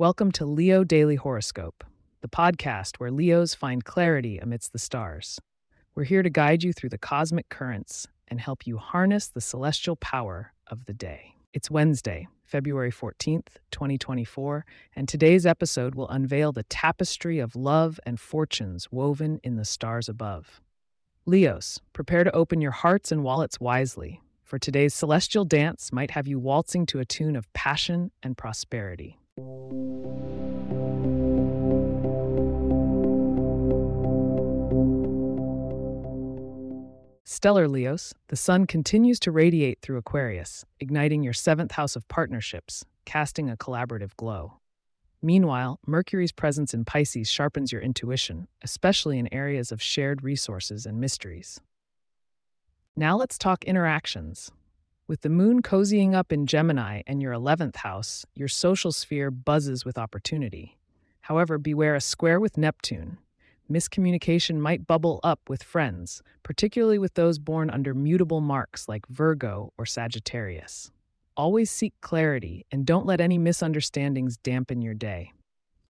Welcome to Leo Daily Horoscope, the podcast where Leos find clarity amidst the stars. We're here to guide you through the cosmic currents and help you harness the celestial power of the day. It's Wednesday, February 14th, 2024, and today's episode will unveil the tapestry of love and fortunes woven in the stars above. Leos, prepare to open your hearts and wallets wisely, for today's celestial dance might have you waltzing to a tune of passion and prosperity. Stellar Leos, the sun continues to radiate through Aquarius, igniting your seventh house of partnerships, casting a collaborative glow. Meanwhile, Mercury's presence in Pisces sharpens your intuition, especially in areas of shared resources and mysteries. Now let's talk interactions. With the moon cozying up in Gemini and your 11th house, your social sphere buzzes with opportunity. However, beware a square with Neptune. Miscommunication might bubble up with friends, particularly with those born under mutable marks like Virgo or Sagittarius. Always seek clarity and don't let any misunderstandings dampen your day.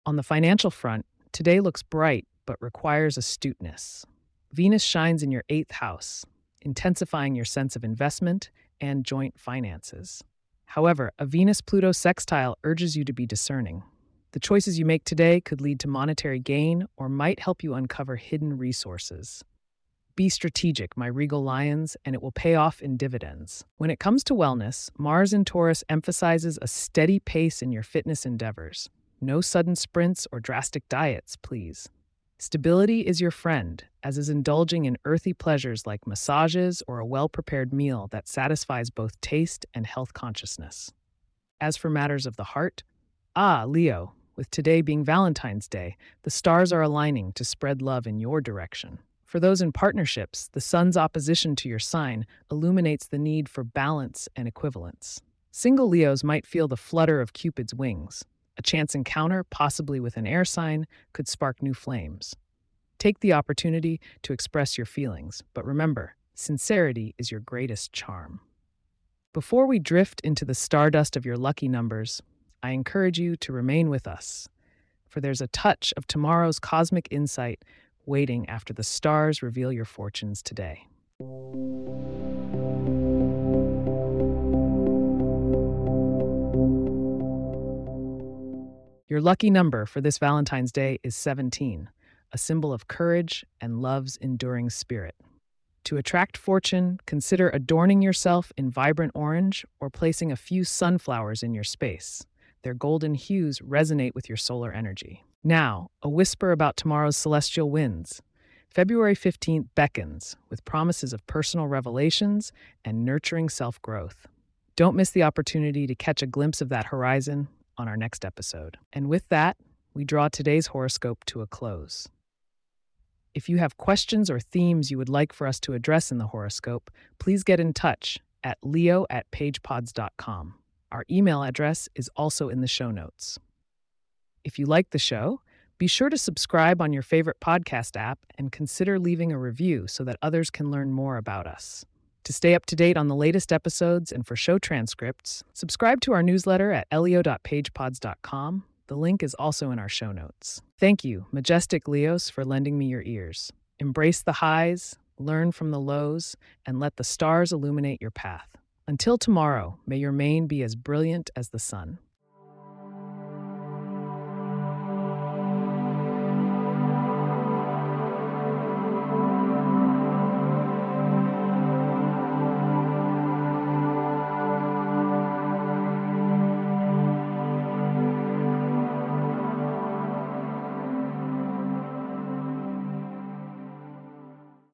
On the financial front, today looks bright but requires astuteness. Venus shines in your eighth house, intensifying your sense of investment and joint finances. However, a Venus Pluto sextile urges you to be discerning. The choices you make today could lead to monetary gain or might help you uncover hidden resources. Be strategic, my regal lions, and it will pay off in dividends. When it comes to wellness, Mars in Taurus emphasizes a steady pace in your fitness endeavors. No sudden sprints or drastic diets, please. Stability is your friend, as is indulging in earthy pleasures like massages or a well prepared meal that satisfies both taste and health consciousness. As for matters of the heart, ah, Leo, with today being Valentine's Day, the stars are aligning to spread love in your direction. For those in partnerships, the sun's opposition to your sign illuminates the need for balance and equivalence. Single Leos might feel the flutter of Cupid's wings, a chance encounter, possibly with an air sign, could spark new flames. Take the opportunity to express your feelings, but remember, sincerity is your greatest charm. Before we drift into the stardust of your lucky numbers, I encourage you to remain with us, for there's a touch of tomorrow's cosmic insight waiting after the stars reveal your fortunes today. Your lucky number for this Valentine's Day is 17, a symbol of courage and love's enduring spirit. To attract fortune, consider adorning yourself in vibrant orange or placing a few sunflowers in your space. Their golden hues resonate with your solar energy. Now, a whisper about tomorrow's celestial winds. February 15th beckons with promises of personal revelations and nurturing self growth. Don't miss the opportunity to catch a glimpse of that horizon on our next episode. And with that, we draw today's horoscope to a close. If you have questions or themes you would like for us to address in the horoscope, please get in touch at leo at pagepods.com. Our email address is also in the show notes. If you like the show, be sure to subscribe on your favorite podcast app and consider leaving a review so that others can learn more about us. To stay up to date on the latest episodes and for show transcripts, subscribe to our newsletter at leo.pagepods.com. The link is also in our show notes. Thank you, Majestic Leos, for lending me your ears. Embrace the highs, learn from the lows, and let the stars illuminate your path. Until tomorrow, may your mane be as brilliant as the sun.